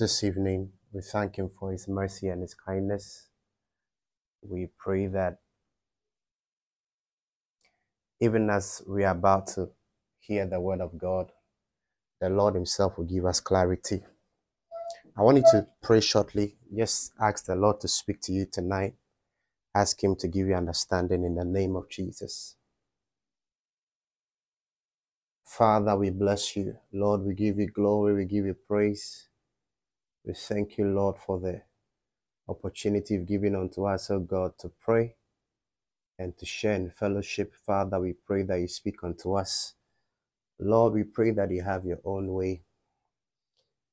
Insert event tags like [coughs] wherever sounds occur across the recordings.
this evening. We thank Him for His mercy and His kindness. We pray that even as we are about to hear the word of God, the Lord Himself will give us clarity. I want you to pray shortly. Just ask the Lord to speak to you tonight. Ask Him to give you understanding in the name of Jesus. Father, we bless you. Lord, we give you glory. We give you praise. We thank you, Lord, for the opportunity you've given unto us, oh God, to pray and to share in fellowship. Father, we pray that you speak unto us. Lord, we pray that you have your own way.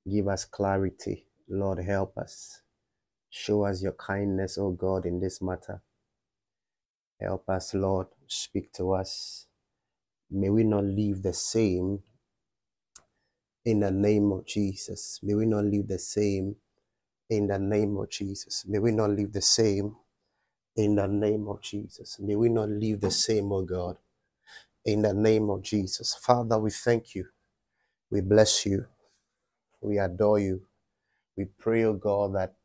Give us clarity. Lord, help us. Show us your kindness, O God, in this matter. Help us, Lord. Speak to us. May we not leave the same in the name of Jesus. May we not leave the same in the name of Jesus. May we not leave the same in the name of Jesus. May we not leave the same, O God, in the name of Jesus. Father, we thank you. We bless you. We adore you. We pray, O God, that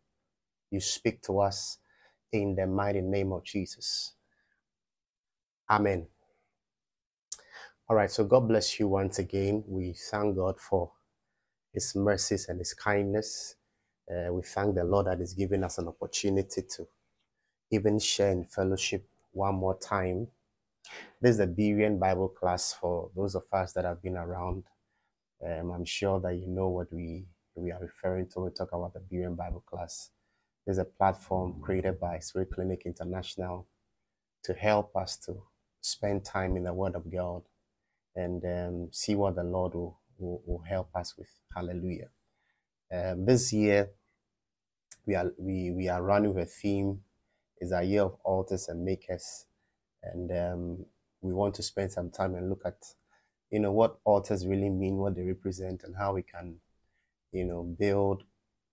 you speak to us in the mighty name of Jesus. Amen. All right, so God bless you once again. We thank God for His mercies and His kindness. Uh, we thank the Lord that is giving us an opportunity to even share in fellowship one more time. This is the Berean Bible class for those of us that have been around. Um, I'm sure that you know what we, we are referring to when we talk about the Berean Bible class. There's a platform created by Spirit Clinic International to help us to spend time in the Word of God and um, see what the Lord will, will, will help us with. Hallelujah. Um, this year, we are we, we are running with a theme It's a year of altars and makers, and um, we want to spend some time and look at you know what altars really mean, what they represent, and how we can you know build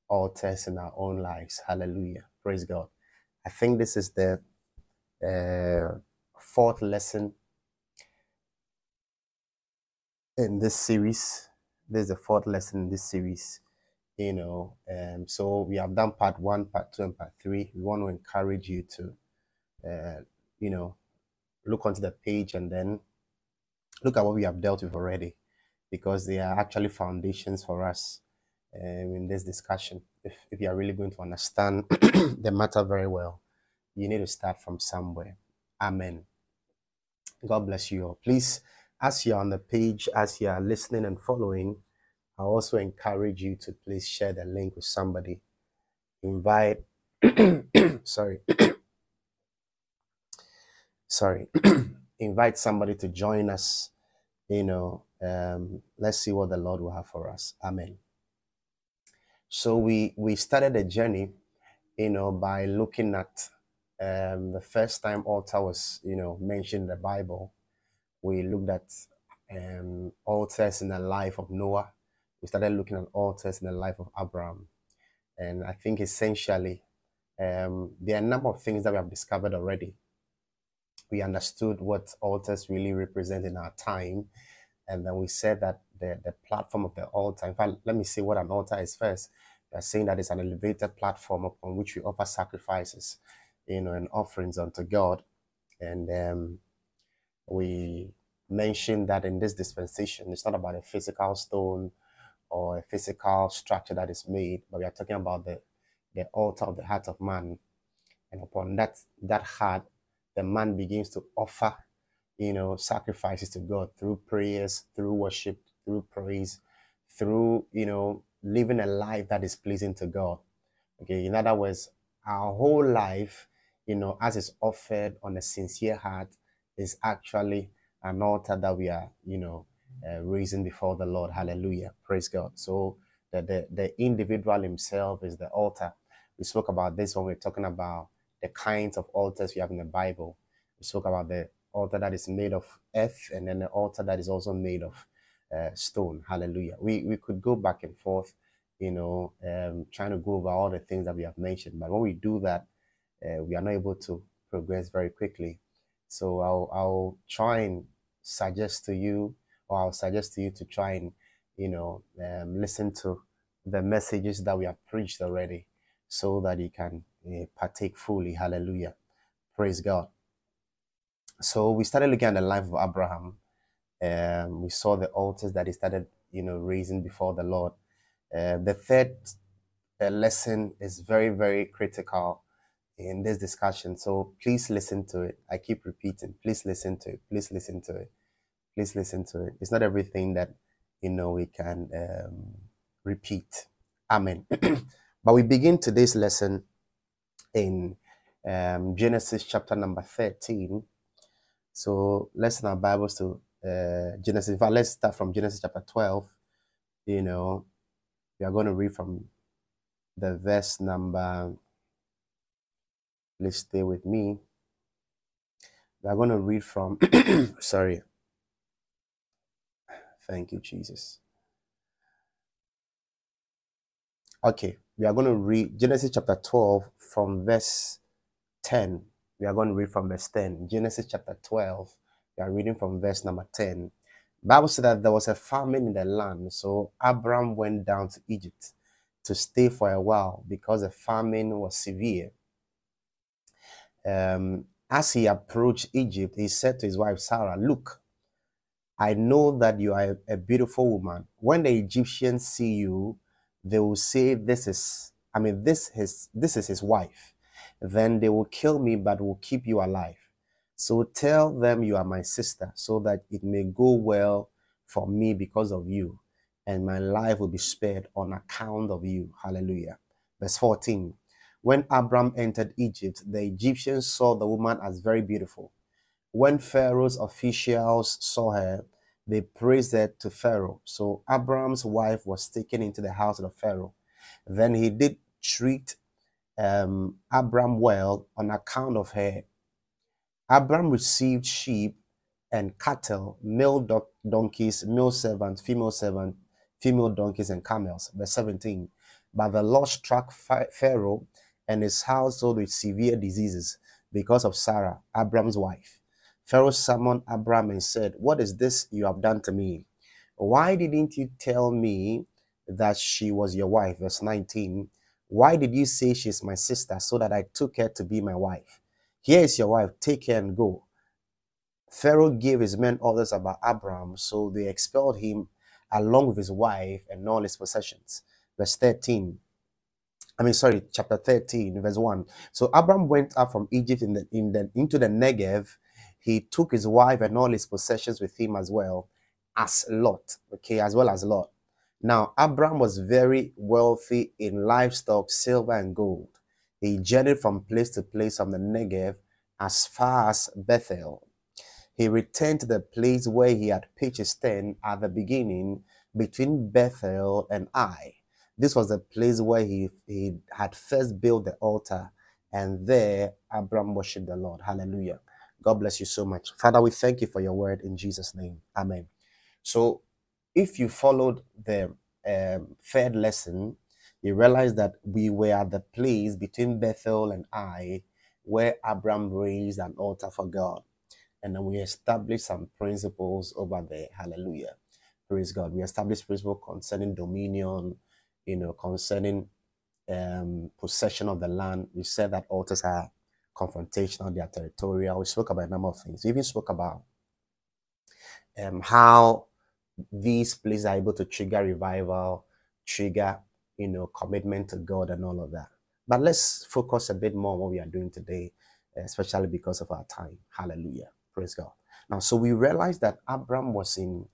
altars in our own lives. Hallelujah. Praise God. I think this is the uh, fourth lesson in this series. This is the fourth lesson in this series. You know, um, so we have done part one, part two, and part three. We want to encourage you to, uh, you know, look onto the page and then look at what we have dealt with already, because they are actually foundations for us um, in this discussion. If, if you are really going to understand [clears throat] the matter very well, you need to start from somewhere. Amen. God bless you all. Please, as you're on the page, as you are listening and following, I also encourage you to please share the link with somebody. Invite, [clears throat] sorry, [clears throat] sorry, [clears throat] invite somebody to join us. You know, um, let's see what the Lord will have for us. Amen. So we we started a journey, you know, by looking at um, the first time altar was, you know, mentioned in the Bible. We looked at um, altars in the life of Noah. We started looking at altars in the life of Abraham, and I think essentially um, there are a number of things that we have discovered already. We understood what altars really represent in our time, and then we said that the, the platform of the altar, in fact, let me say what an altar is first. We are saying that it's an elevated platform upon which we offer sacrifices, you know, and offerings unto God. And um, we mentioned that in this dispensation, it's not about a physical stone or a physical structure that is made, but we are talking about the, the altar of the heart of man. And upon that, that heart, the man begins to offer, you know, sacrifices to God through prayers, through worship, through praise, through, you know, living a life that is pleasing to God. Okay, in other words, our whole life, you know, as is offered on a sincere heart, is actually an altar that we are, you know, uh, raising before the Lord. Hallelujah. Praise God. So the, the, the individual himself is the altar. We spoke about this when we are talking about the kinds of altars we have in the Bible. We spoke about the altar that is made of earth and then the altar that is also made of uh, stone. Hallelujah. We, we could go back and forth, you know, um, trying to go over all the things that we have mentioned. But when we do that, uh, we are not able to progress very quickly. So I'll, I'll try and suggest to you, or I'll suggest to you to try and, you know, um, listen to the messages that we have preached already so that you can uh, partake fully. Hallelujah. Praise God. So we started looking at the life of Abraham. Um, we saw the altars that he started, you know, raising before the Lord. Uh, the third uh, lesson is very, very critical in this discussion. So please listen to it. I keep repeating, please listen to it. Please listen to it. Please listen to it. It's not everything that, you know, we can um, repeat. Amen. [clears throat] but we begin today's lesson in um, Genesis chapter number 13. So let's in our Bibles to uh, Genesis. Fact, let's start from Genesis chapter 12. You know, we are going to read from the verse number. Please stay with me. We are going to read from, [coughs] sorry. Thank you, Jesus. Okay, we are going to read Genesis chapter 12 from verse 10. We are going to read from verse 10. Genesis chapter 12. We are reading from verse number 10. Bible said that there was a famine in the land, so Abram went down to Egypt to stay for a while because the famine was severe. Um, as he approached Egypt, he said to his wife Sarah, Look, I know that you are a beautiful woman. When the Egyptians see you, they will say this is i mean this is this is his wife then they will kill me but will keep you alive. So tell them you are my sister so that it may go well for me because of you and my life will be spared on account of you. Hallelujah. Verse 14 when abram entered egypt the egyptians saw the woman as very beautiful when pharaoh's officials saw her they praised it to Pharaoh. So Abram's wife was taken into the house of Pharaoh. Then he did treat um, Abram well on account of her. Abram received sheep and cattle, male do- donkeys, male servants, female servants, female donkeys, and camels. Verse 17. But the Lord struck Pharaoh and his household with severe diseases because of Sarah, Abram's wife. Pharaoh summoned Abram and said, What is this you have done to me? Why didn't you tell me that she was your wife? Verse 19. Why did you say she's my sister so that I took her to be my wife? Here is your wife, take her and go. Pharaoh gave his men orders about Abram, so they expelled him along with his wife and all his possessions. Verse 13. I mean, sorry, chapter 13, verse 1. So Abram went up from Egypt in the, in the, into the Negev he took his wife and all his possessions with him as well as Lot, okay, as well as Lot. Now, Abram was very wealthy in livestock, silver, and gold. He journeyed from place to place from the Negev as far as Bethel. He returned to the place where he had pitched his tent at the beginning between Bethel and Ai. This was the place where he, he had first built the altar, and there Abram worshiped the Lord. Hallelujah. God bless you so much. Father, we thank you for your word in Jesus' name. Amen. So, if you followed the um, third lesson, you realize that we were at the place between Bethel and Ai where Abram raised an altar for God. And then we established some principles over there. Hallelujah. Praise God. We established principles concerning dominion, you know, concerning um, possession of the land. We said that altars are confrontational, they are territorial. We spoke about a number of things. We even spoke about um, how these places are able to trigger revival, trigger, you know, commitment to God and all of that. But let's focus a bit more on what we are doing today, especially because of our time. Hallelujah. Praise God. Now, so we realized that Abram was in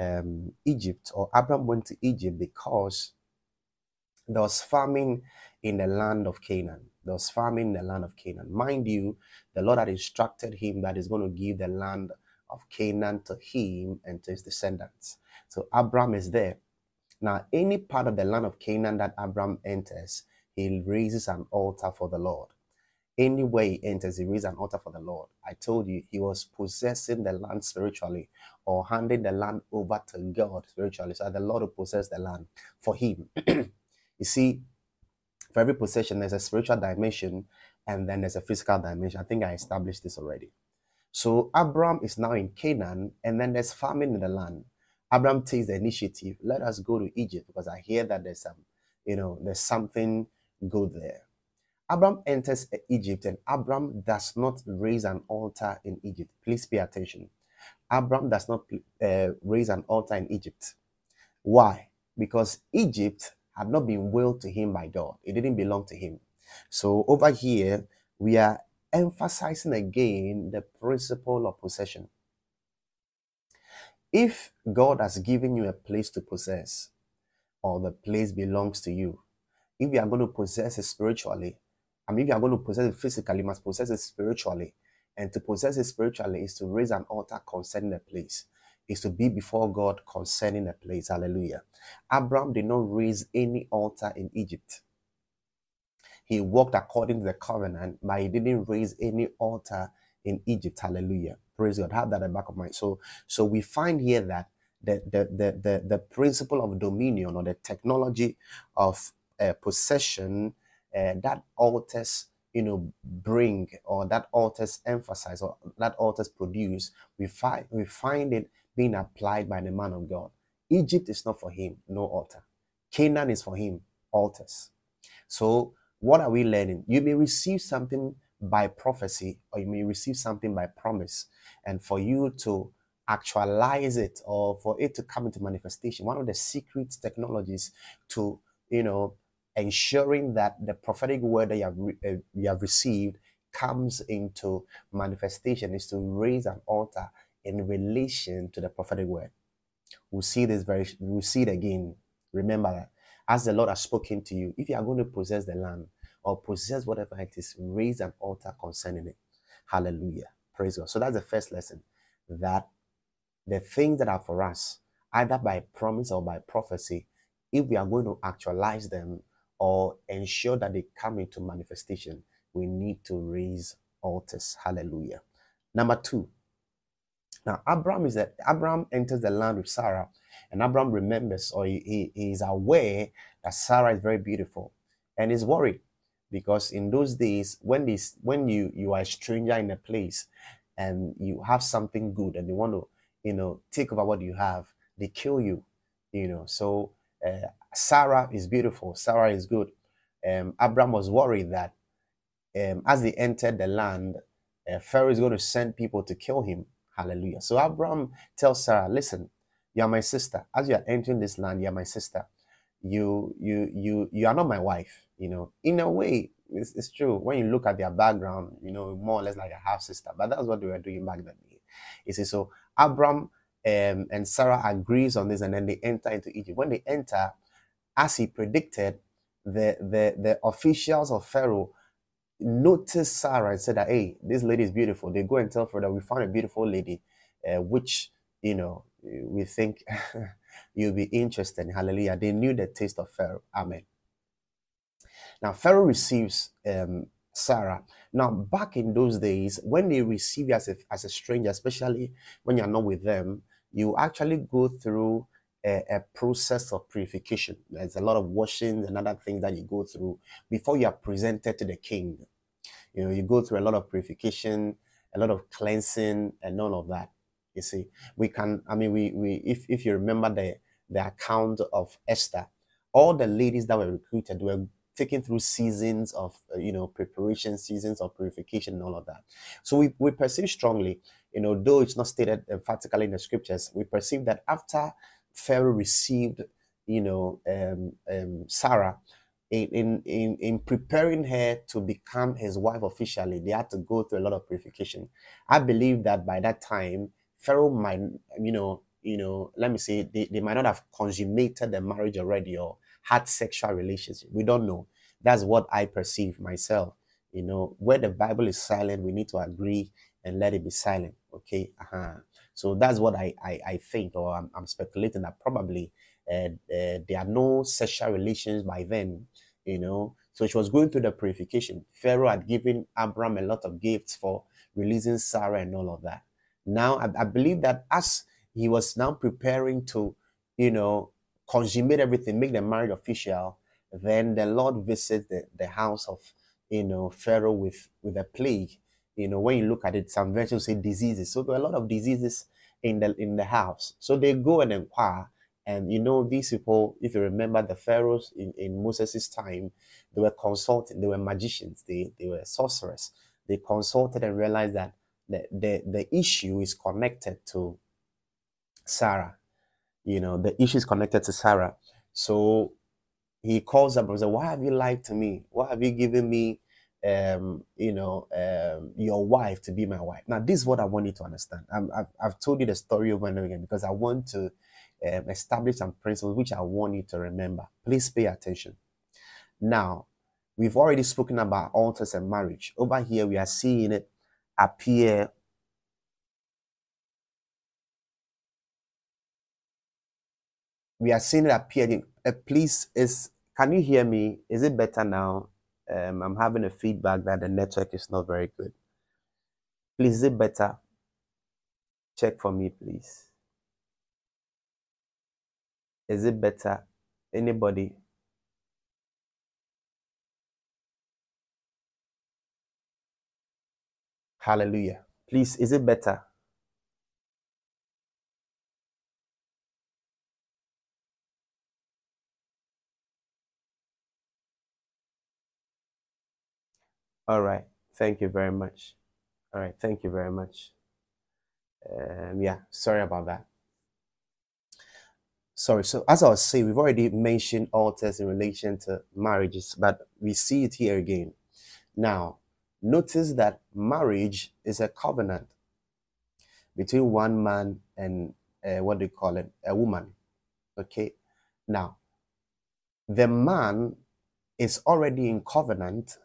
um, Egypt, or Abram went to Egypt because there was famine in the land of Canaan. There was famine in the land of Canaan. Mind you, the Lord had instructed him that he's going to give the land of Canaan to him and to his descendants. So Abram is there. Now, any part of the land of Canaan that Abram enters, he raises an altar for the Lord. Anywhere he enters, he raises an altar for the Lord. I told you he was possessing the land spiritually or handing the land over to God spiritually. So the Lord will possess the land for him. [clears throat] you see, for every possession, there's a spiritual dimension and then there's a physical dimension. I think I established this already. So Abram is now in Canaan, and then there's famine in the land. Abram takes the initiative. Let us go to Egypt because I hear that there's some you know, there's something good there. Abram enters Egypt and Abram does not raise an altar in Egypt. Please pay attention. Abram does not uh, raise an altar in Egypt. Why? Because Egypt had not been willed to him by God, it didn't belong to him. So over here, we are emphasizing again the principle of possession. If God has given you a place to possess, or the place belongs to you, if you are going to possess it spiritually, I mean, if you are going to possess it physically, you must possess it spiritually. And to possess it spiritually is to raise an altar concerning the place, is to be before God concerning a place. Hallelujah. Abraham did not raise any altar in Egypt. He walked according to the covenant, but he didn't raise any altar in Egypt. Hallelujah. Praise God. Have that in the back of mind. So, so we find here that the, the, the, the, the principle of dominion or the technology of uh, possession uh, that altars you know bring or that altars emphasize or that altars produce we find we find it being applied by the man of god. Egypt is not for him no altar. Canaan is for him altars. So what are we learning? You may receive something by prophecy or you may receive something by promise. And for you to actualize it or for it to come into manifestation one of the secret technologies to you know ensuring that the prophetic word that you have, re- uh, you have received comes into manifestation is to raise an altar in relation to the prophetic word. We'll see this very, we'll see it again. Remember that as the Lord has spoken to you, if you are going to possess the land or possess whatever it is, raise an altar concerning it. Hallelujah. Praise God. So that's the first lesson that the things that are for us, either by promise or by prophecy, if we are going to actualize them, or ensure that they come into manifestation, we need to raise altars. Hallelujah. Number two. Now, Abraham is that Abraham enters the land with Sarah, and Abraham remembers or he, he is aware that Sarah is very beautiful and is worried because in those days, when this when you you are a stranger in a place and you have something good and they want to you know take over what you have, they kill you. You know, so uh, Sarah is beautiful. Sarah is good. Um, Abraham was worried that um, as they entered the land, uh, Pharaoh is going to send people to kill him. Hallelujah. So Abraham tells Sarah, "Listen, you are my sister. As you are entering this land, you are my sister. You, you, you, you are not my wife. You know, in a way, it's, it's true. When you look at their background, you know, more or less like a half sister. But that's what they were doing back then. You see, so Abraham um, and Sarah agrees on this, and then they enter into Egypt. When they enter, as he predicted, the, the, the officials of Pharaoh noticed Sarah and said that, hey, this lady is beautiful. They go and tell Pharaoh that we found a beautiful lady, uh, which, you know, we think [laughs] you'll be interested in. Hallelujah. They knew the taste of Pharaoh. Amen. Now, Pharaoh receives um, Sarah. Now, back in those days, when they receive you as a, as a stranger, especially when you're not with them, you actually go through a, a, process of purification. There's a lot of washing and other things that you go through before you are presented to the king. You know, you go through a lot of purification, a lot of cleansing, and all of that. You see, we can. I mean, we we if if you remember the the account of Esther, all the ladies that were recruited were taken through seasons of uh, you know preparation, seasons of purification, and all of that. So we we perceive strongly, you know, though it's not stated emphatically in the scriptures, we perceive that after Pharaoh received, you know, um, um, Sarah, in, in, in preparing her to become his wife officially, they had to go through a lot of purification. I believe that by that time, Pharaoh might, you know, you know, let me say, they, they might not have consummated the marriage already or had sexual relationship. We don't know. That's what I perceive myself. You know, where the Bible is silent, we need to agree and let it be silent. Okay. Uh-huh. So that's what I, I, I think, or I'm, I'm, speculating that probably uh, uh, there are no sexual relations by then, you know. So she was going through the purification. Pharaoh had given Abram a lot of gifts for releasing Sarah and all of that. Now, I, I believe that as he was now preparing to, you know, consummate everything, make the marriage official, then the Lord visits the, the house of, you know, Pharaoh with, with a plague you know, when you look at it, some versions say diseases. So there are a lot of diseases in the in the house. So they go and inquire, And you know, these people, if you remember the pharaohs in, in Moses' time, they were consulting, they were magicians, they, they were sorcerers. They consulted and realized that the, the, the issue is connected to Sarah. You know, the issue is connected to Sarah. So he calls up and says, Why have you lied to me? Why have you given me um, you know, um, your wife to be my wife. Now, this is what I want you to understand. i have I've told you the story over and over again because I want to um, establish some principles which I want you to remember. Please pay attention. Now, we've already spoken about altars and marriage. Over here, we are seeing it appear we are seeing it appearing. Uh, please, is can you hear me? Is it better now? Um, I'm having a feedback that the network is not very good. Please, is it better? Check for me, please. Is it better? Anybody? Hallelujah. Please, is it better? All right. Thank you very much. All right. Thank you very much. Um, yeah, sorry about that. Sorry. So as I was saying, we've already mentioned altars in relation to marriages, but we see it here again. Now, notice that marriage is a covenant between one man and uh, what do you call it? A woman. Okay. Now, the man is already in covenant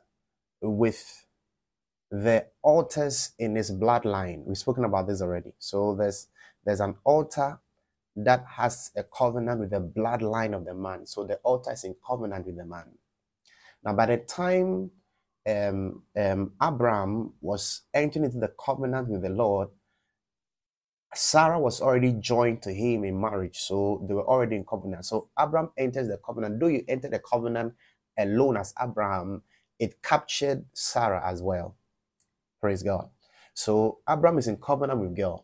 with the altars in his bloodline. We've spoken about this already. So there's there's an altar that has a covenant with the bloodline of the man. So the altar is in covenant with the man. Now, by the time um, um, Abraham was entering into the covenant with the Lord, Sarah was already joined to him in marriage. So they were already in covenant. So Abraham enters the covenant. Though you enter the covenant alone as Abraham, it captured Sarah as well. Praise God. So Abraham is in covenant with God.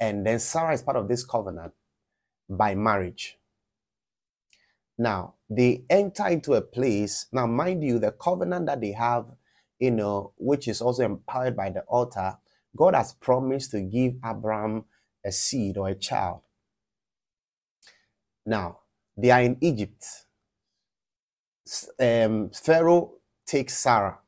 And then Sarah is part of this covenant by marriage. Now, they enter into a place. Now, mind you, the covenant that they have, you know, which is also empowered by the altar, God has promised to give Abraham a seed or a child. Now, they are in Egypt. Um, Pharaoh takes Sarah.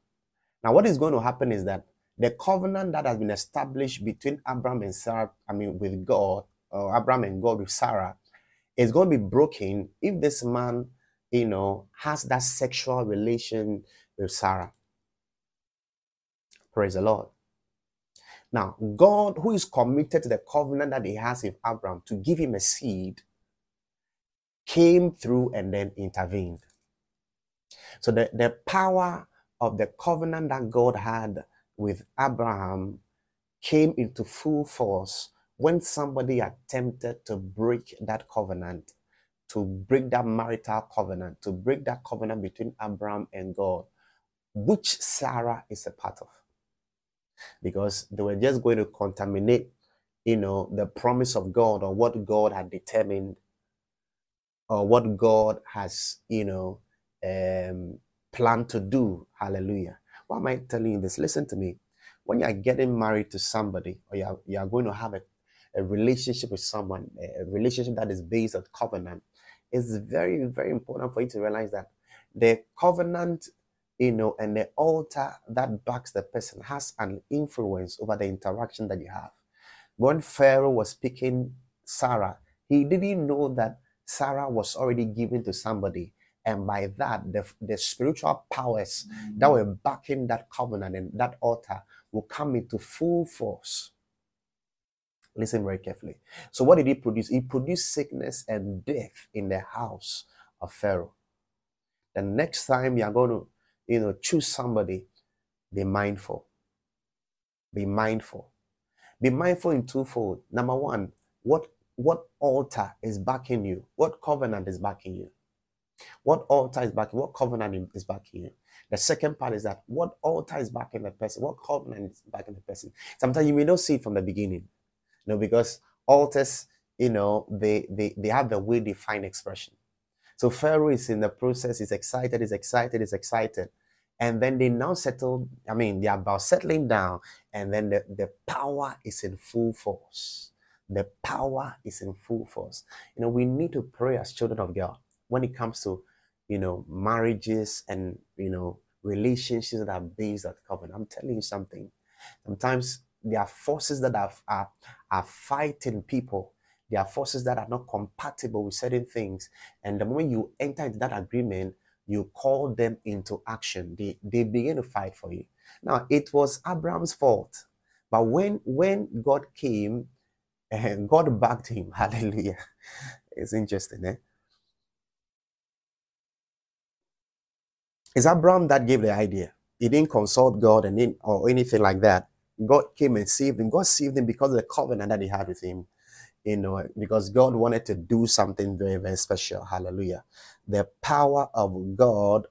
Now, what is going to happen is that the covenant that has been established between Abraham and Sarah, I mean, with God, or Abraham and God with Sarah, is going to be broken if this man, you know, has that sexual relation with Sarah. Praise the Lord. Now, God, who is committed to the covenant that he has with Abraham to give him a seed, came through and then intervened. So the, the power of the covenant that God had with Abraham came into full force when somebody attempted to break that covenant, to break that marital covenant, to break that covenant between Abraham and God, which Sarah is a part of. Because they were just going to contaminate, you know, the promise of God or what God had determined or what God has, you know, um, plan to do. Hallelujah. Why am I telling you this? Listen to me. When you are getting married to somebody or you are, you are going to have a, a relationship with someone, a relationship that is based on covenant, it's very, very important for you to realize that the covenant, you know, and the altar that backs the person has an influence over the interaction that you have. When Pharaoh was picking Sarah, he didn't know that Sarah was already given to somebody and by that, the, the spiritual powers mm. that were backing that covenant and that altar will come into full force. Listen very carefully. So, what did he produce? He produced sickness and death in the house of Pharaoh. The next time you're going to, you know, choose somebody, be mindful. Be mindful. Be mindful in twofold. Number one, what what altar is backing you? What covenant is backing you? What altar is backing? What covenant is backing you? The second part is that what altar is backing the person? What covenant is backing the person? Sometimes you may not see it from the beginning, you know, because altars, you know, they, they, they have the way they find expression. So Pharaoh is in the process, is excited, is excited, is excited. And then they now settle, I mean, they're about settling down, and then the, the power is in full force. The power is in full force. You know, we need to pray as children of God when it comes to, you know, marriages and, you know, relationships that are based on covenant. I'm telling you something. Sometimes there are forces that are, are, are fighting people. There are forces that are not compatible with certain things. And the moment you enter into that agreement, you call them into action. They, they begin to fight for you. Now, it was Abraham's fault. But when, when God came, and [laughs] God backed him. [laughs] Hallelujah. It's interesting, eh? It's Abraham that gave the idea. He didn't consult God and in, or anything like that. God came and saved him. God saved him because of the covenant that he had with him. You know, because God wanted to do something very, very special. Hallelujah. The power of God,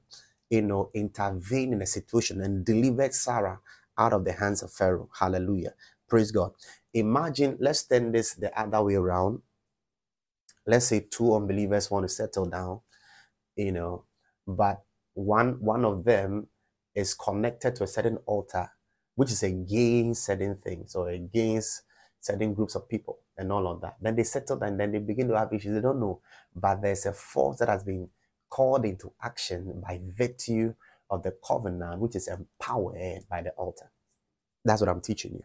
you know, intervened in a situation and delivered Sarah out of the hands of Pharaoh. Hallelujah. Praise God. Imagine, let's turn this the other way around. Let's say two unbelievers want to settle down, you know, but one one of them is connected to a certain altar, which is against certain things or against certain groups of people and all of that. Then they settle and then they begin to have issues. They don't know, but there's a force that has been called into action by virtue of the covenant, which is empowered by the altar. That's what I'm teaching you.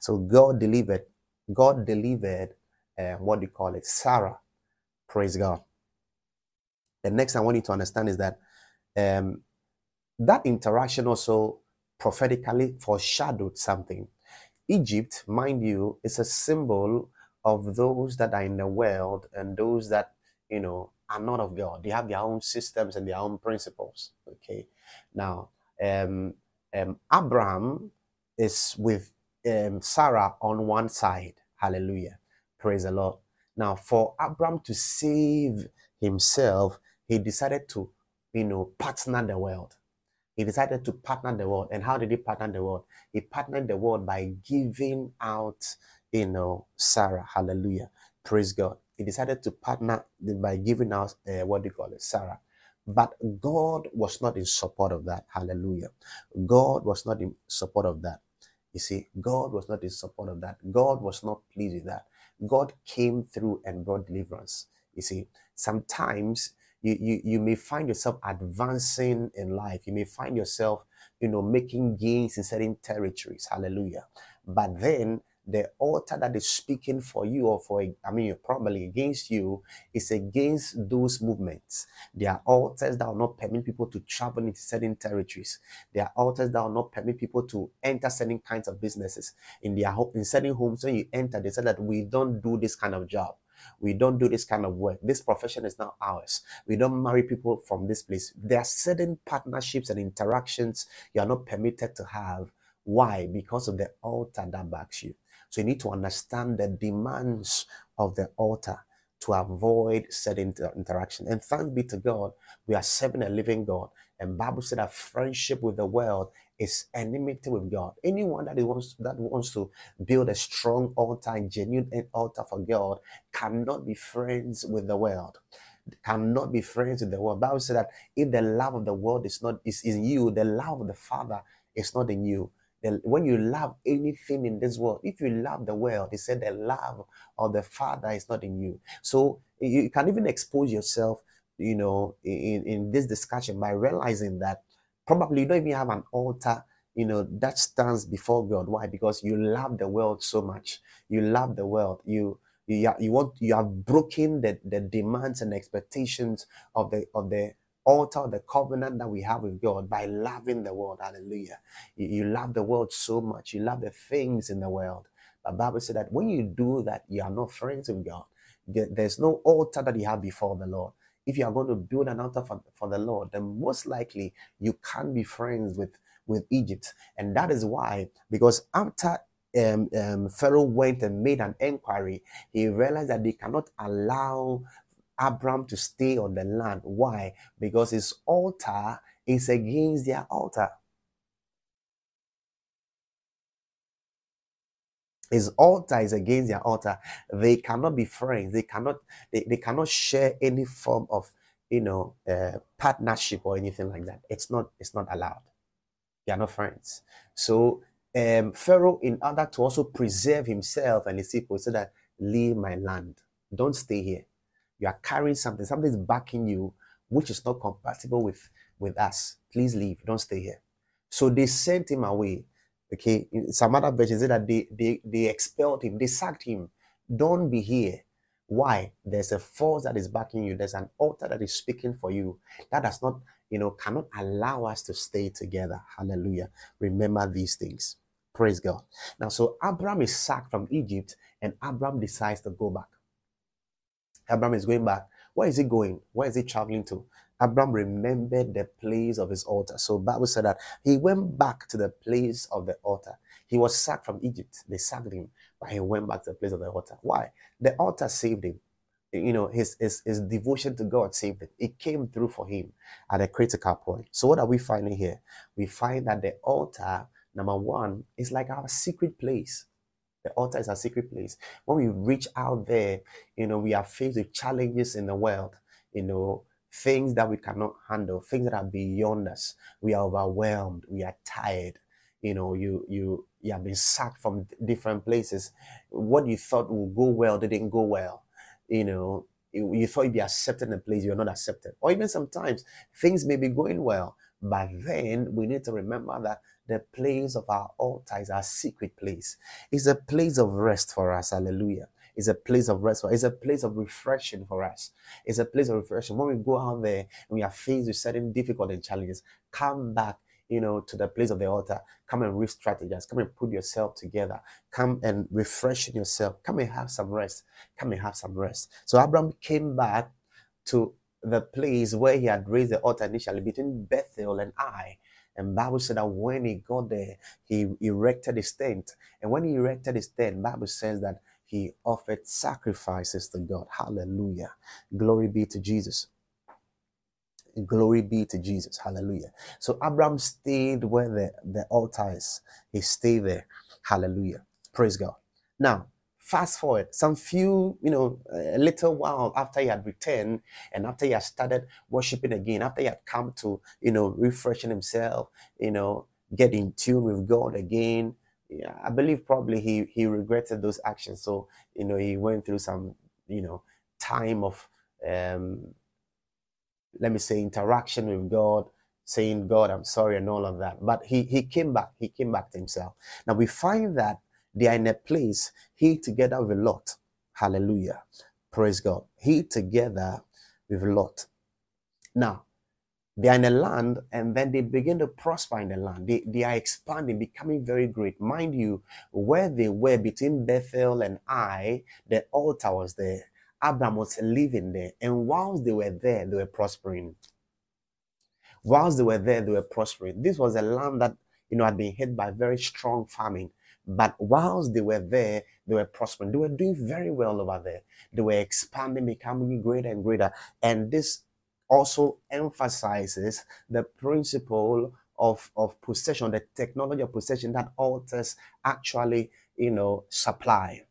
So God delivered, God delivered, uh, what do you call it? Sarah. Praise God. The next I want you to understand is that um, that interaction also prophetically foreshadowed something. Egypt, mind you, is a symbol of those that are in the world and those that, you know, are not of God. They have their own systems and their own principles. Okay. Now, um, um, Abraham is with um, Sarah on one side. Hallelujah. Praise the Lord. Now, for Abraham to save himself, he decided to you know, partner the world. He decided to partner the world. And how did he partner the world? He partnered the world by giving out, you know, Sarah. Hallelujah. Praise God. He decided to partner by giving out, uh, what do you call it, Sarah. But God was not in support of that. Hallelujah. God was not in support of that. You see, God was not in support of that. God was not pleased with that. God came through and brought deliverance. You see, sometimes you, you, you may find yourself advancing in life. You may find yourself, you know, making gains in certain territories. Hallelujah. But then the altar that is speaking for you or for, I mean, probably against you is against those movements. There are altars that will not permit people to travel into certain territories. There are altars that will not permit people to enter certain kinds of businesses. In their in certain homes, when you enter, they say that we don't do this kind of job. We don't do this kind of work. This profession is not ours. We don't marry people from this place. There are certain partnerships and interactions you are not permitted to have. Why? Because of the altar that backs you. So you need to understand the demands of the altar to avoid certain interaction. And thanks be to God, we are serving a living God. And Bible said that friendship with the world is enmity with God. Anyone that wants that wants to build a strong altar, genuine altar for God, cannot be friends with the world. Cannot be friends with the world. Bible said that if the love of the world is not is in you, the love of the Father is not in you. The, when you love anything in this world, if you love the world, he said the love of the Father is not in you. So you can even expose yourself, you know, in, in this discussion by realizing that Probably you don't even have an altar, you know, that stands before God. Why? Because you love the world so much. You love the world. You you, you want you have broken the, the demands and expectations of the of the altar, the covenant that we have with God by loving the world. Hallelujah. You, you love the world so much. You love the things in the world. The Bible said that when you do that, you are not friends with God. There's no altar that you have before the Lord if you are going to build an altar for, for the Lord, then most likely you can't be friends with, with Egypt. And that is why, because after um, um, Pharaoh went and made an inquiry, he realized that they cannot allow Abram to stay on the land. Why? Because his altar is against their altar. His altar is against their altar. They cannot be friends. They cannot they, they cannot share any form of you know uh, partnership or anything like that. It's not it's not allowed. They are not friends. So um, pharaoh in order to also preserve himself and his people said that leave my land. Don't stay here. You are carrying something. Something is backing you which is not compatible with with us. Please leave. Don't stay here. So they sent him away Okay, some other versions say that they, they they expelled him, they sacked him. Don't be here. Why? There's a force that is backing you. There's an altar that is speaking for you. That does not, you know, cannot allow us to stay together. Hallelujah. Remember these things. Praise God. Now, so Abram is sacked from Egypt, and Abram decides to go back. Abram is going back. Where is he going? Where is he traveling to? Abraham remembered the place of his altar. So Bible said that he went back to the place of the altar. He was sacked from Egypt. They sacked him, but he went back to the place of the altar. Why? The altar saved him. You know, his, his, his devotion to God saved him. It came through for him at a critical point. So what are we finding here? We find that the altar, number one, is like our secret place. The altar is a secret place. When we reach out there, you know, we are faced with challenges in the world. You know, things that we cannot handle, things that are beyond us. We are overwhelmed. We are tired. You know, you you you have been sacked from different places. What you thought would go well didn't go well. You know, you, you thought you'd be accepted in a place you're not accepted. Or even sometimes things may be going well, but then we need to remember that the place of our altar is our secret place. It's a place of rest for us. Hallelujah. It's a place of rest. It's a place of refreshing for us. It's a place of refreshing. When we go out there and we are faced with certain difficult and challenges, come back you know, to the place of the altar. Come and re-strategize. Come and put yourself together. Come and refresh yourself. Come and have some rest. Come and have some rest. So Abraham came back to the place where he had raised the altar initially between Bethel and Ai. And Bible said that when he got there, he erected his tent. And when he erected his tent, Bible says that he offered sacrifices to God. Hallelujah. Glory be to Jesus. Glory be to Jesus. Hallelujah. So Abraham stayed where the, the altar is. He stayed there. Hallelujah. Praise God. Now, fast forward some few, you know, a little while after he had returned and after he had started worshiping again, after he had come to, you know, refreshing himself, you know, get in tune with God again, yeah, I believe probably he he regretted those actions. So you know he went through some you know time of um, let me say interaction with God, saying God I'm sorry and all of that. But he he came back. He came back to himself. Now we find that they are in a place he together with Lot. Hallelujah, praise God. He together with Lot. Now they are in a land and then they begin to prosper in the land. They, they are expanding, becoming very great. Mind you, where they were between Bethel and Ai, the altar was there. Abraham was living there. And whilst they were there, they were prospering. Whilst they were there, they were prospering. This was a land that, you know, had been hit by very strong famine. But whilst they were there, they were prospering. They were doing very well over there. They were expanding, becoming greater and greater. And this also emphasizes the principle of, of possession, the technology of possession that altars actually, you know, supply.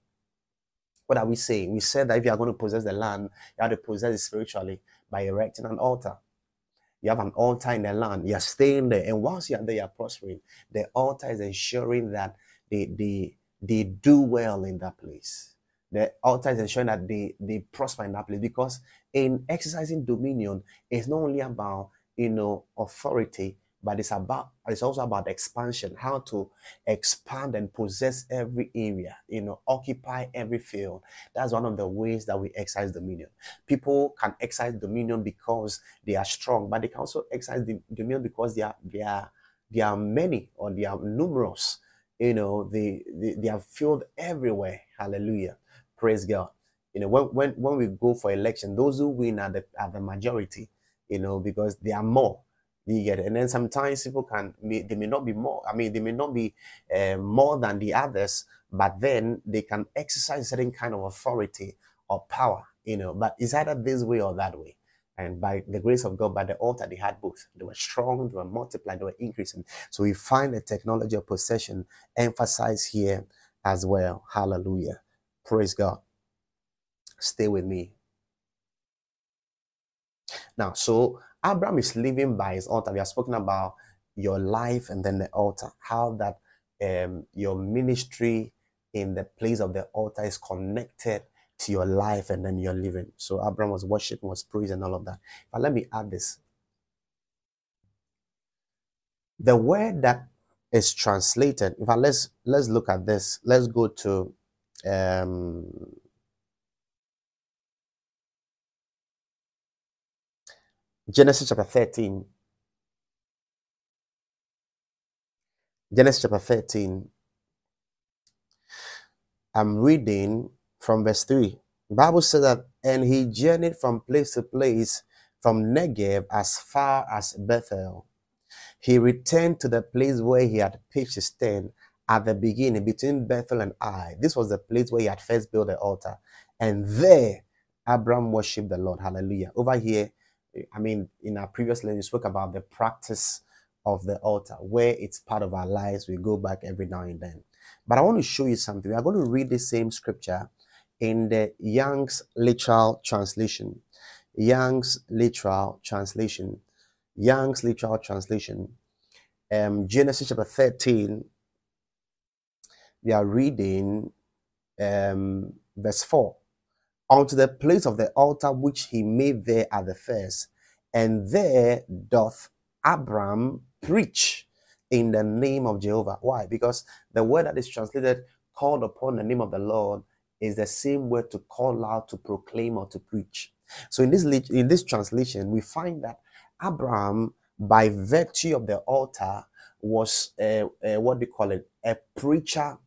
What are we saying? We said that if you are going to possess the land, you have to possess it spiritually by erecting an altar. You have an altar in the land, you're staying there, and once you're there, you're prospering. The altar is ensuring that they, they, they do well in that place the altar is ensuring that they, they prosper in that place because in exercising dominion, it's not only about you know authority, but it's about it's also about expansion, how to expand and possess every area, you know, occupy every field. That's one of the ways that we exercise dominion. People can exercise dominion because they are strong, but they can also exercise dominion because they are they are they are many or they are numerous. You know, they, they, they are filled everywhere. Hallelujah. Praise God. You know, when, when, when we go for election, those who win are the, are the majority, you know, because they are more. You get it? And then sometimes people can, they may not be more, I mean, they may not be uh, more than the others, but then they can exercise certain kind of authority or power, you know, but it's either this way or that way. And by the grace of God, by the altar, they had both. They were strong, they were multiplying, they were increasing. So we find the technology of possession emphasized here as well. Hallelujah. Praise God. Stay with me. Now, so Abraham is living by his altar. We have spoken about your life and then the altar, how that um, your ministry in the place of the altar is connected to your life and then your living. So Abraham was worshiping, was praising, all of that. But let me add this. The word that is translated, in fact, let's let's look at this. Let's go to um, Genesis chapter 13. Genesis chapter 13. I'm reading from verse 3. The Bible says that, and he journeyed from place to place from Negev as far as Bethel. He returned to the place where he had pitched his tent at the beginning between Bethel and Ai. This was the place where he had first built the altar. And there, Abraham worshiped the Lord. Hallelujah. Over here, I mean, in our previous lesson, we spoke about the practice of the altar, where it's part of our lives. We go back every now and then. But I want to show you something. We are going to read the same scripture in the Young's literal translation. Young's literal translation. Young's literal translation. Um, Genesis chapter 13. We are reading um, verse 4 unto the place of the altar which he made there at the first. And there doth Abram preach in the name of Jehovah. Why? Because the word that is translated called upon the name of the Lord is the same word to call out, to proclaim, or to preach. So in this in this translation, we find that Abraham, by virtue of the altar, was a, a, what do you call it? A preacher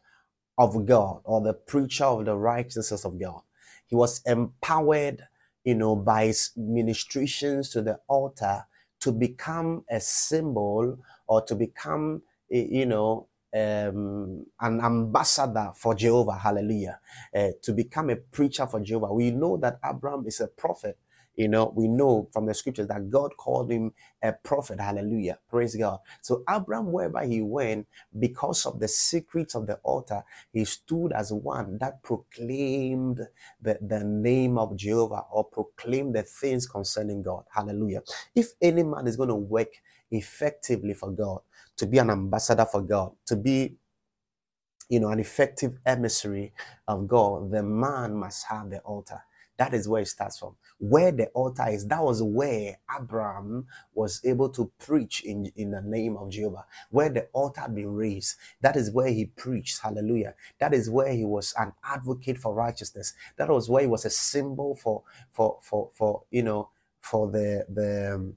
of God, or the preacher of the righteousness of God. He was empowered, you know, by his ministrations to the altar to become a symbol or to become, you know, um, an ambassador for Jehovah. Hallelujah. Uh, to become a preacher for Jehovah. We know that Abraham is a prophet you know, we know from the scriptures that God called him a prophet. Hallelujah. Praise God. So, Abraham, wherever he went, because of the secrets of the altar, he stood as one that proclaimed the, the name of Jehovah or proclaimed the things concerning God. Hallelujah. If any man is going to work effectively for God, to be an ambassador for God, to be you know, an effective emissary of God, the man must have the altar. That is where it starts from. Where the altar is, that was where Abraham was able to preach in, in the name of Jehovah. Where the altar had been raised, that is where he preached. Hallelujah. That is where he was an advocate for righteousness. That was where he was a symbol for for for for you know for the the um,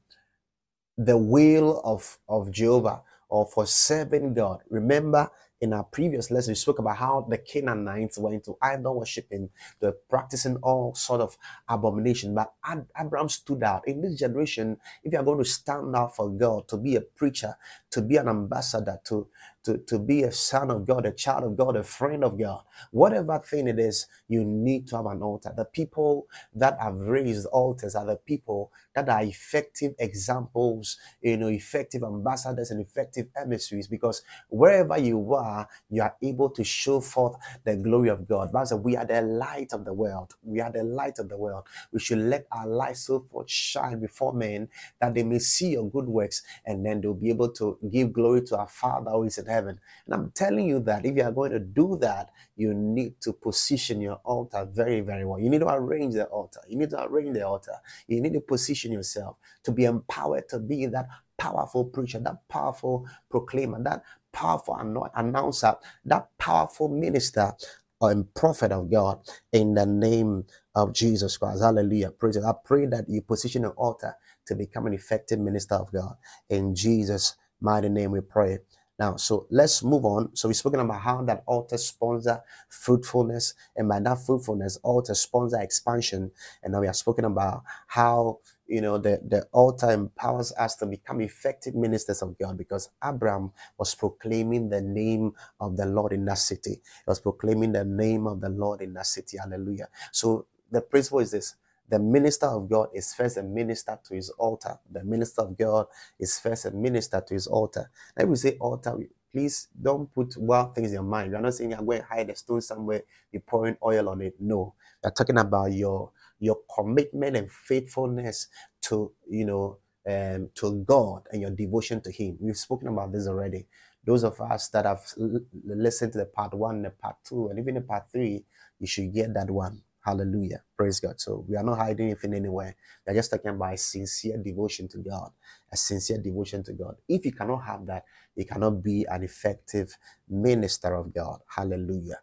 the will of of Jehovah or for serving God. Remember, in our previous lesson, we spoke about how the Canaanites went into idol worshiping, they're practicing all sort of abomination. But Abraham stood out. In this generation, if you are going to stand out for God, to be a preacher, to be an ambassador, to to, to be a son of God, a child of God, a friend of God, whatever thing it is, you need to have an altar. The people that have raised altars are the people that are effective examples, you know, effective ambassadors and effective emissaries because wherever you are, you are able to show forth the glory of God. But we are the light of the world. We are the light of the world. We should let our light so forth shine before men that they may see your good works and then they'll be able to give glory to our Father who is in heaven. And I'm telling you that if you are going to do that, you need to position your altar very, very well. You need to arrange the altar. You need to arrange the altar. You need to position yourself to be empowered to be that powerful preacher, that powerful proclaimer, that powerful announcer, that powerful minister and prophet of God in the name of Jesus Christ. Hallelujah. Praise God. I pray that you position an altar to become an effective minister of God. In Jesus' mighty name we pray. Now, so let's move on. So we've spoken about how that altar sponsor fruitfulness, and by that fruitfulness, altar sponsor expansion. And now we have spoken about how you know the, the altar empowers us to become effective ministers of God because Abraham was proclaiming the name of the Lord in that city. He was proclaiming the name of the Lord in that city. Hallelujah. So the principle is this the minister of God is first a minister to his altar. The minister of God is first a minister to his altar. When we say altar, Please don't put wild things in your mind. We're not saying you're going to hide a stone somewhere, you're pouring oil on it. No. We're talking about your your commitment and faithfulness to, you know, um, to God and your devotion to Him. We've spoken about this already. Those of us that have l- listened to the part one, the part two, and even the part three, you should get that one. Hallelujah. Praise God. So we are not hiding anything anywhere. We're just talking about a sincere devotion to God. A sincere devotion to God. If you cannot have that, you cannot be an effective minister of God. Hallelujah.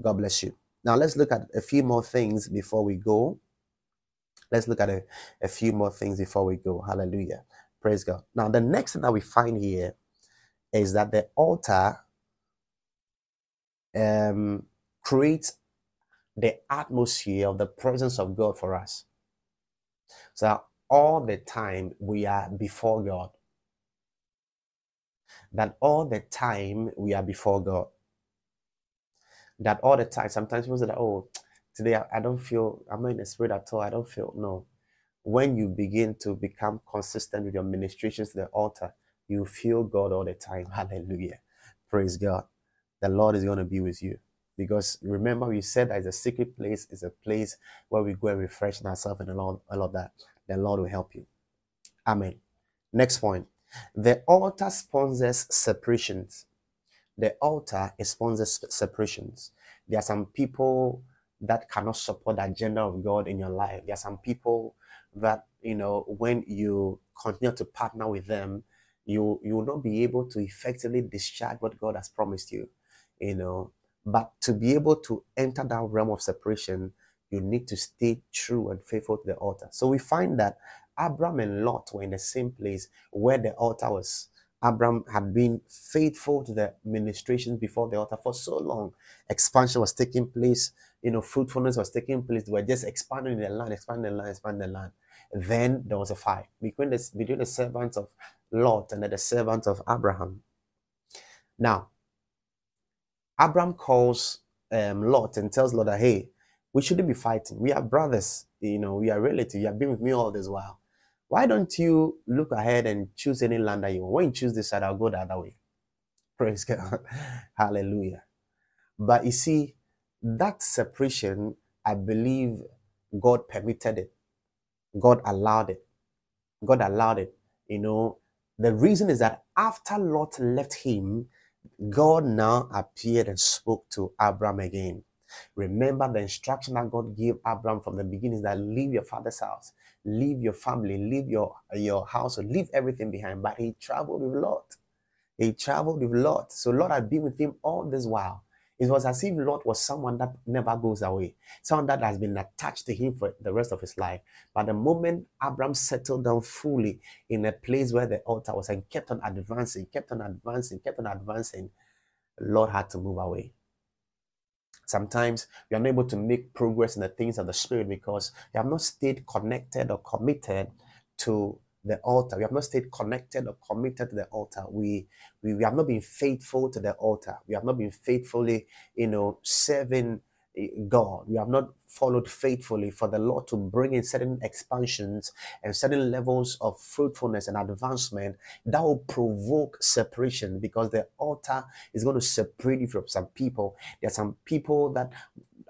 God bless you. Now let's look at a few more things before we go. Let's look at a, a few more things before we go. Hallelujah. Praise God. Now, the next thing that we find here is that the altar um, creates the atmosphere of the presence of God for us. So all the time we are before God. That all the time we are before God. That all the time, sometimes people say that, oh, today I, I don't feel, I'm not in the spirit at all. I don't feel, no. When you begin to become consistent with your ministrations to the altar, you feel God all the time. Hallelujah. Praise God. The Lord is going to be with you. Because remember, we said that a secret place is a place where we go and refresh ourselves and a lot, all of that. The Lord will help you. Amen. Next point. The altar sponsors separations. The altar sponsors separations. There are some people that cannot support the agenda of God in your life. There are some people that, you know, when you continue to partner with them, you you will not be able to effectively discharge what God has promised you. You know, but to be able to enter that realm of separation, you need to stay true and faithful to the altar. So we find that Abram and Lot were in the same place where the altar was. Abram had been faithful to the ministrations before the altar for so long. Expansion was taking place, you know, fruitfulness was taking place. They were just expanding the land, expanding the land, expanding the land. Then there was a fight between the, between the servants of Lot and the servants of Abraham. Now, Abraham calls um, Lot and tells Lot that, hey, we shouldn't be fighting. We are brothers. You know, we are relatives. You have been with me all this while. Why don't you look ahead and choose any land that you want? When you choose this side, I'll go the other way. [laughs] Praise God. [laughs] Hallelujah. But you see, that separation, I believe God permitted it. God allowed it. God allowed it. You know, the reason is that after Lot left him, God now appeared and spoke to Abram again. Remember the instruction that God gave Abram from the beginning that leave your father's house, leave your family, leave your, your house, leave everything behind. But he traveled with Lot. He traveled with Lot. So Lot had been with him all this while. It was as if Lot was someone that never goes away, someone that has been attached to him for the rest of his life. But the moment Abram settled down fully in a place where the altar was and kept on advancing, kept on advancing, kept on advancing, Lot had to move away. Sometimes we are not able to make progress in the things of the spirit because we have not stayed connected or committed to the altar. We have not stayed connected or committed to the altar. We, we, we have not been faithful to the altar. We have not been faithfully, you know, serving eh, God. We have not followed faithfully for the Lord to bring in certain expansions and certain levels of fruitfulness and advancement that will provoke separation because the altar is going to separate you from some people. There are some people that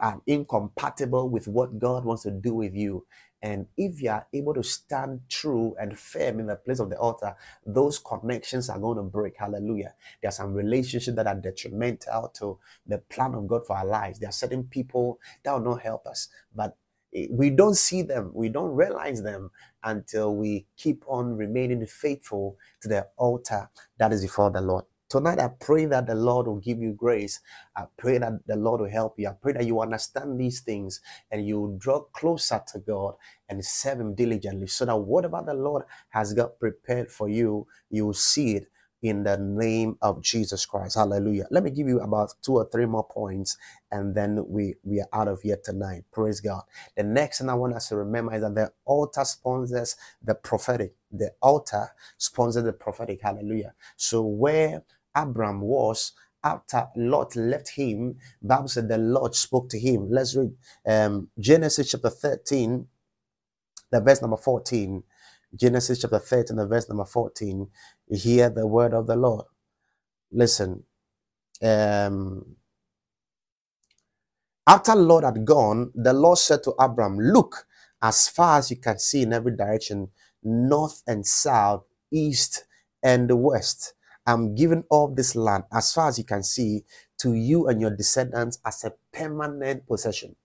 are incompatible with what God wants to do with you. And if you are able to stand true and firm in the place of the altar, those connections are going to break. Hallelujah. There are some relationships that are detrimental to the plan of God for our lives. There are certain people that will not help us, but eh, we don't see them, we don't realize them until we keep on remaining faithful to the altar that is before the Lord. Tonight, I pray that the Lord will give you grace. I pray that the Lord will help you. I pray that you understand these things and you draw closer to God and serve Him diligently so that whatever the Lord has got prepared for you, you will see it in the name of Jesus Christ. Hallelujah. Let me give you about two or three more points and then we, we are out of here tonight. Praise God. The next thing I want us to remember is that the altar sponsors the prophetic. The altar sponsors the prophetic. Hallelujah. So where Abram was after Lot left him, Bible said the Lord spoke to him. Let's read um, Genesis chapter 13, the verse number 14. Genesis chapter 13, the verse number 14. You Hear the word of the Lot. Listen, um, after Lord had gone, the Lord said to Abram, Look as far as you can see in every direction, north and south, east and west. I'm giving all this land as far as you can see to you and your descendants as a permanent possession.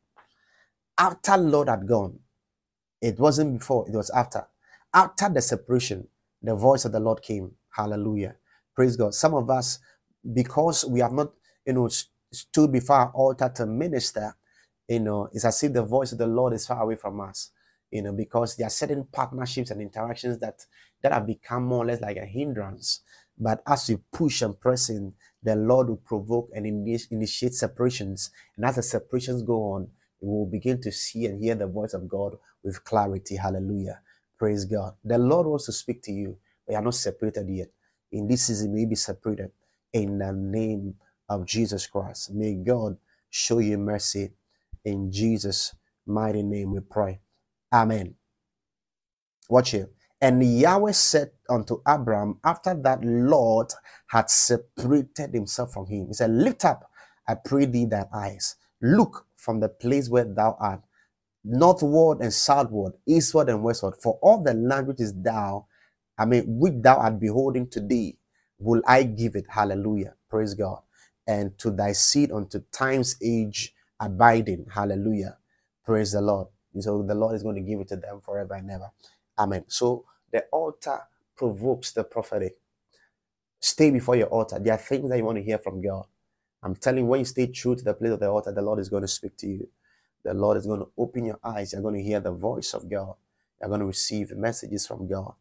After Lot had gone, it wasn't before, it was after. After the separation, the voice of the Lord came. Hallelujah. Praise God. Some of us, because we have not, you know, stood before our altar to minister, you know, it's as if the voice of the Lord is far away from us, you know, because there are certain partnerships and interactions that that have become more or less like a hindrance. But as you push and press in, the Lord will provoke and initiate separations. And as the separations go on, we will begin to see and hear the voice of God with clarity. Hallelujah. Praise God. The Lord wants to speak to you, but you are not separated yet. In this season, may be separated in the name of Jesus Christ. May God show you mercy. In Jesus' mighty name we pray. Amen. Watch here. And Yahweh said unto Abram, after that Lot had separated himself from him, He said, Lift up, I pray thee, thy eyes. Look from the place where thou art, northward and southward, eastward and westward. For all the land which is thou, I mean, which thou art beholding today, will I give it. Hallelujah. Praise God. And to thy seed unto time's age abiding. Hallelujah. Praise the Lord. So the Lord is going to give it to them forever and ever. Amen. So the altar provokes the prophetic. Stay before your altar. There are things that you want to hear from God. I'm telling you, when you stay true to the place of the altar, the Lord is going to speak to you. The Lord is going to open your eyes. You're going to hear the voice of God. You're going to receive messages from God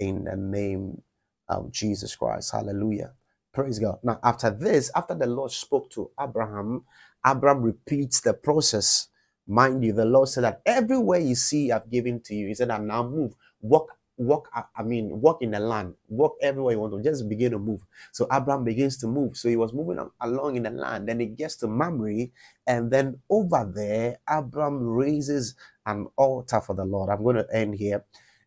in the name of Jesus Christ. Hallelujah. Praise God. Now, after this, after the Lord spoke to Abraham, Abraham repeats the process Mind you, the Lord said that everywhere you see I've given to you, He said, and now move, walk, walk, I mean, walk in the land, walk everywhere you want to, just begin to move. So Abraham begins to move. So he was moving along in the land. Then he gets to Mamre, and then over there, Abraham raises an altar for the Lord. I'm going to end here.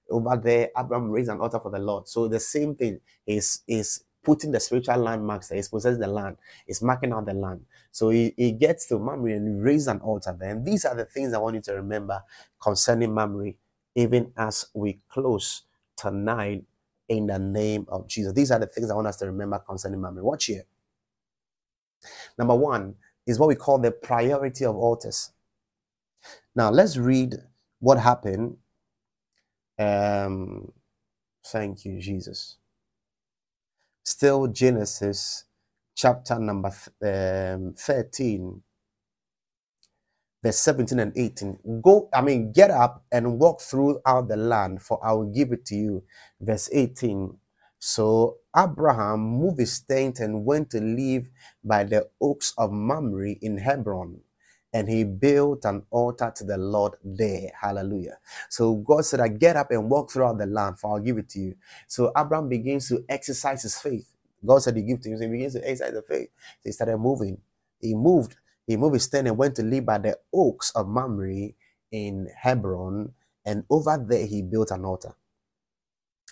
Over there, Abraham raised an altar for the Lord. So the same thing is is putting the spiritual landmarks there. He's possessing the land. He's marking out the land. So he, he gets to Mamre and raises an altar there. And these are the things I want you to remember concerning Mamre, even as we close tonight in the name of Jesus. These are the things I want us to remember concerning Mamre. Watch here. Number one is what we call the priority of altars. Now let's read what happened. Um, thank you, Jesus still Genesis chapter number um, 13, verse 17 and 18. Go, I mean, get up and walk throughout the land, for I will give it to you. Verse 18. So Abraham moved his tent and went to live by the oaks of Mamre in Hebron and he built an altar to the Lord there. Hallelujah. So God said, I get up and walk throughout the land, for I'll give it to you. So Abraham begins to exercise his faith. God said he give to him. So he begins to exercise the faith. So he started moving. He moved. He moved his tent and went to live by the oaks of Mamre in Hebron. And over there he built an altar.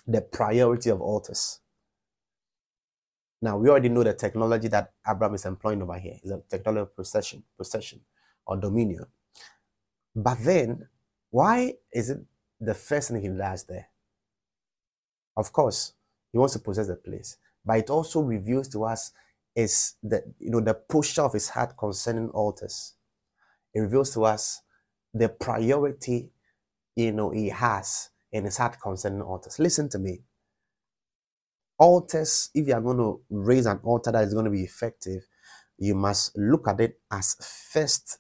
The priority of altars. Now we already know the technology that Abraham is employing over here is a technology of possession, possession or dominion. But then, why is it the first thing he does there? Of course, he wants to possess the place, but it also reveals to us is the you know the posture of his heart concerning altars. It reveals to us the priority you know he has in his heart concerning altars. Listen to me. Altars, if you are going to raise an altar that is going to be effective, you must look at it as first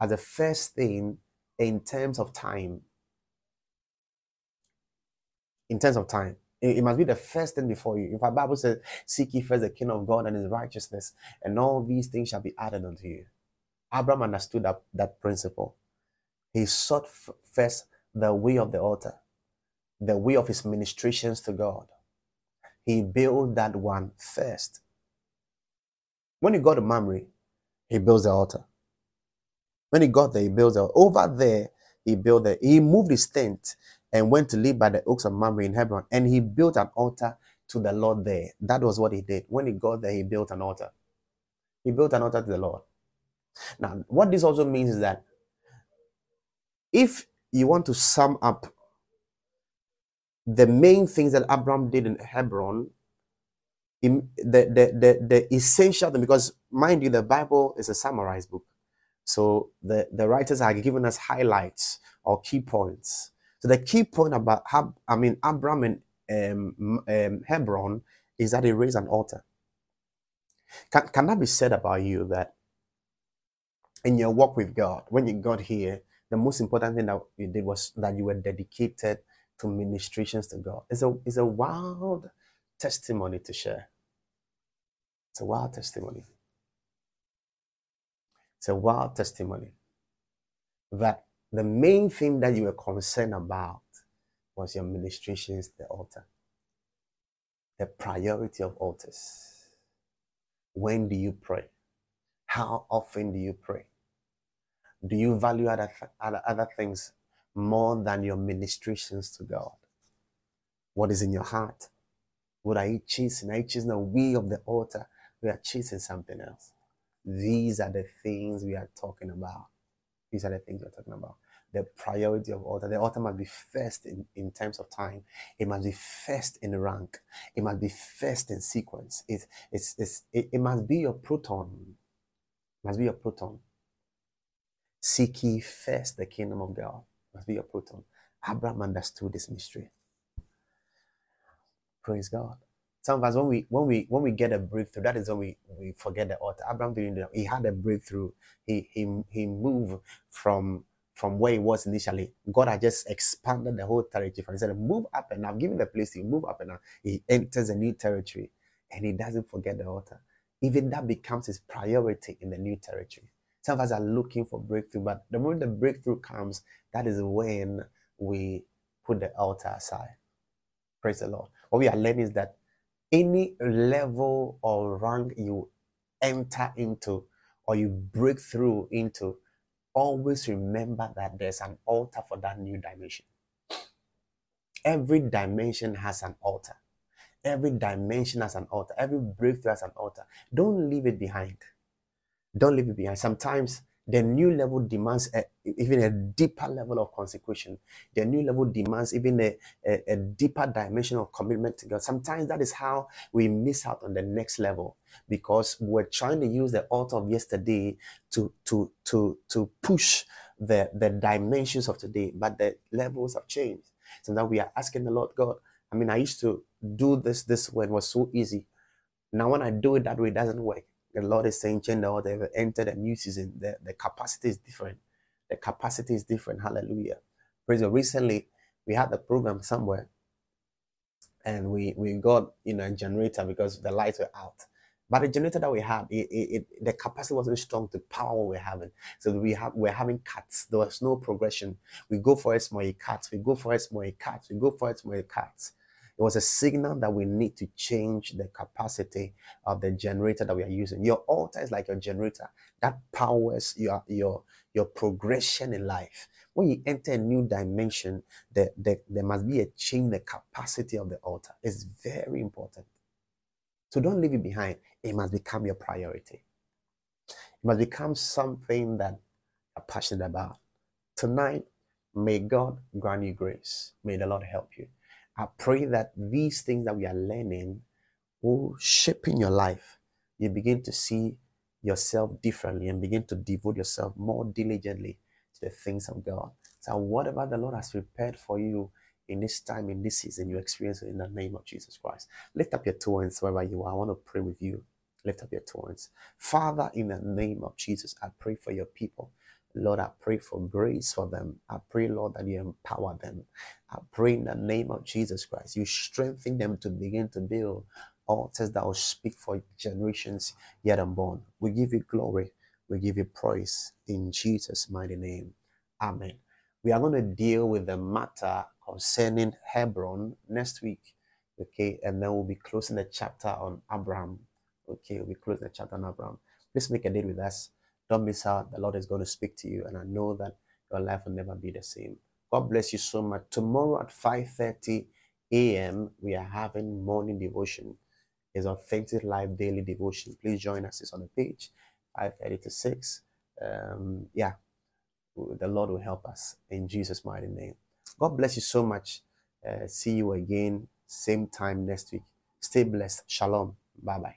as the first thing in terms of time. In terms of time. It, must be the first thing before you. If our Bible says, Seek ye first the kingdom of God and his righteousness, and all these things shall be added unto you. Abraham understood that, that principle. He sought f- first the way of the altar, the way of his ministrations to God. He built that one first. When he got to Mamre, he builds the altar. When he got there, he built there. Over there, he built there. He moved his tent and went to live by the oaks of Mamre in Hebron. And he built an altar to the Lord there. That was what he did. When he got there, he built an altar. He built an altar to the Lord. Now, what this also means is that if you want to sum up the main things that Abraham did in Hebron, the, the, the, the essential thing, because mind you, the Bible is a summarized book. So the, the writers are giving us highlights or key points. So the key point about I mean Abraham and um, um, Hebron is that he raised an altar. Can, can that be said about you that in your walk with God, when you got here, the most important thing that you did was that you were dedicated to ministrations to God. It's a, it's a wild testimony to share. It's a wild testimony. It's a wild testimony that the main thing that you were concerned about was your ministrations, the altar. The priority of altars. When do you pray? How often do you pray? Do you value other, other, other things more than your ministrations to God? What is in your heart? What are you chasing? Are you chasing the way of the altar? We are chasing something else. These are the things we are talking about. These are the things we're talking about. The priority of altar. The altar must be first in, in terms of time. It must be first in rank. It must be first in sequence. It, it's, it's, it, it must be your proton. It must be your proton. Seek ye first the kingdom of God. It must be your proton. Abraham understood this mystery. Praise God. Some of us, when we when we when we get a breakthrough, that is when we, we forget the altar. Abraham didn't do that. He had a breakthrough. He he he moved from from where he was initially. God had just expanded the whole territory. For he said, move up and I've given the place to you, move up and now. He enters a new territory and he doesn't forget the altar. Even that becomes his priority in the new territory. Some of us are looking for breakthrough, but the moment the breakthrough comes, that is when we put the altar aside. Praise the Lord. What we are learning is that any level or rank you enter into or you break through into, always remember that there's an altar for that new dimension. Every dimension has an altar. Every dimension has an altar. Every breakthrough has an altar. Don't leave it behind. Don't leave it behind. Sometimes the new level demands a, even a deeper level of consecration. The new level demands even a, a, a, deeper dimension of commitment to God. Sometimes that is how we miss out on the next level because we're trying to use the altar of yesterday to to to to push the the dimensions of today, but the levels have changed. So now we are asking the Lord God. I mean, I used to do this this way; it was so easy. Now when I do it that way, it doesn't work the Lord is saying, the they've entered a new season. The, the capacity is different. The capacity is different. Hallelujah. Praise God. Recently, we had a program somewhere and we, we got you know a generator because the lights were out. But the generator that we had, it, it, it, the capacity wasn't strong to power what we're having. So we have we're having cuts. There was no progression. We go for it more cuts. We go for it more cuts. We go for it more cuts. It was a signal that we need to change the capacity of the generator that we are using. Your altar is like your generator that powers your your your progression in life. When you enter a new dimension, there, there, there must be a change the capacity of the altar. It's very important. So don't leave it behind. It must become your priority. It must become something that you're passionate about. Tonight, may God grant you grace. May the Lord help you. I pray that these things that we are learning will shape in your life. You begin to see yourself differently and begin to devote yourself more diligently to the things of God. So, whatever the Lord has prepared for you in this time, in this season, you experience it in the name of Jesus Christ. Lift up your two wherever you are. I want to pray with you. Lift up your two. Father, in the name of Jesus, I pray for your people. Lord, I pray for grace for them. I pray, Lord, that you empower them. I pray in the name of Jesus Christ, you strengthen them to begin to build altars that will speak for generations yet unborn. We give you glory. We give you praise in Jesus' mighty name. Amen. We are going to deal with the matter concerning Hebron next week. Okay, and then we'll be closing the chapter on Abraham. Okay, we'll be closing the chapter on Abraham. Please make a date with us. Don't miss out. The Lord is going to speak to you, and I know that your life will never be the same. God bless you so much. Tomorrow at 5:30 a.m., we are having morning devotion. It's authentic life daily devotion. Please join us. It's on the page, 5:30 to 6. Um, yeah, the Lord will help us in Jesus' mighty name. God bless you so much. Uh, see you again, same time next week. Stay blessed. Shalom. Bye bye.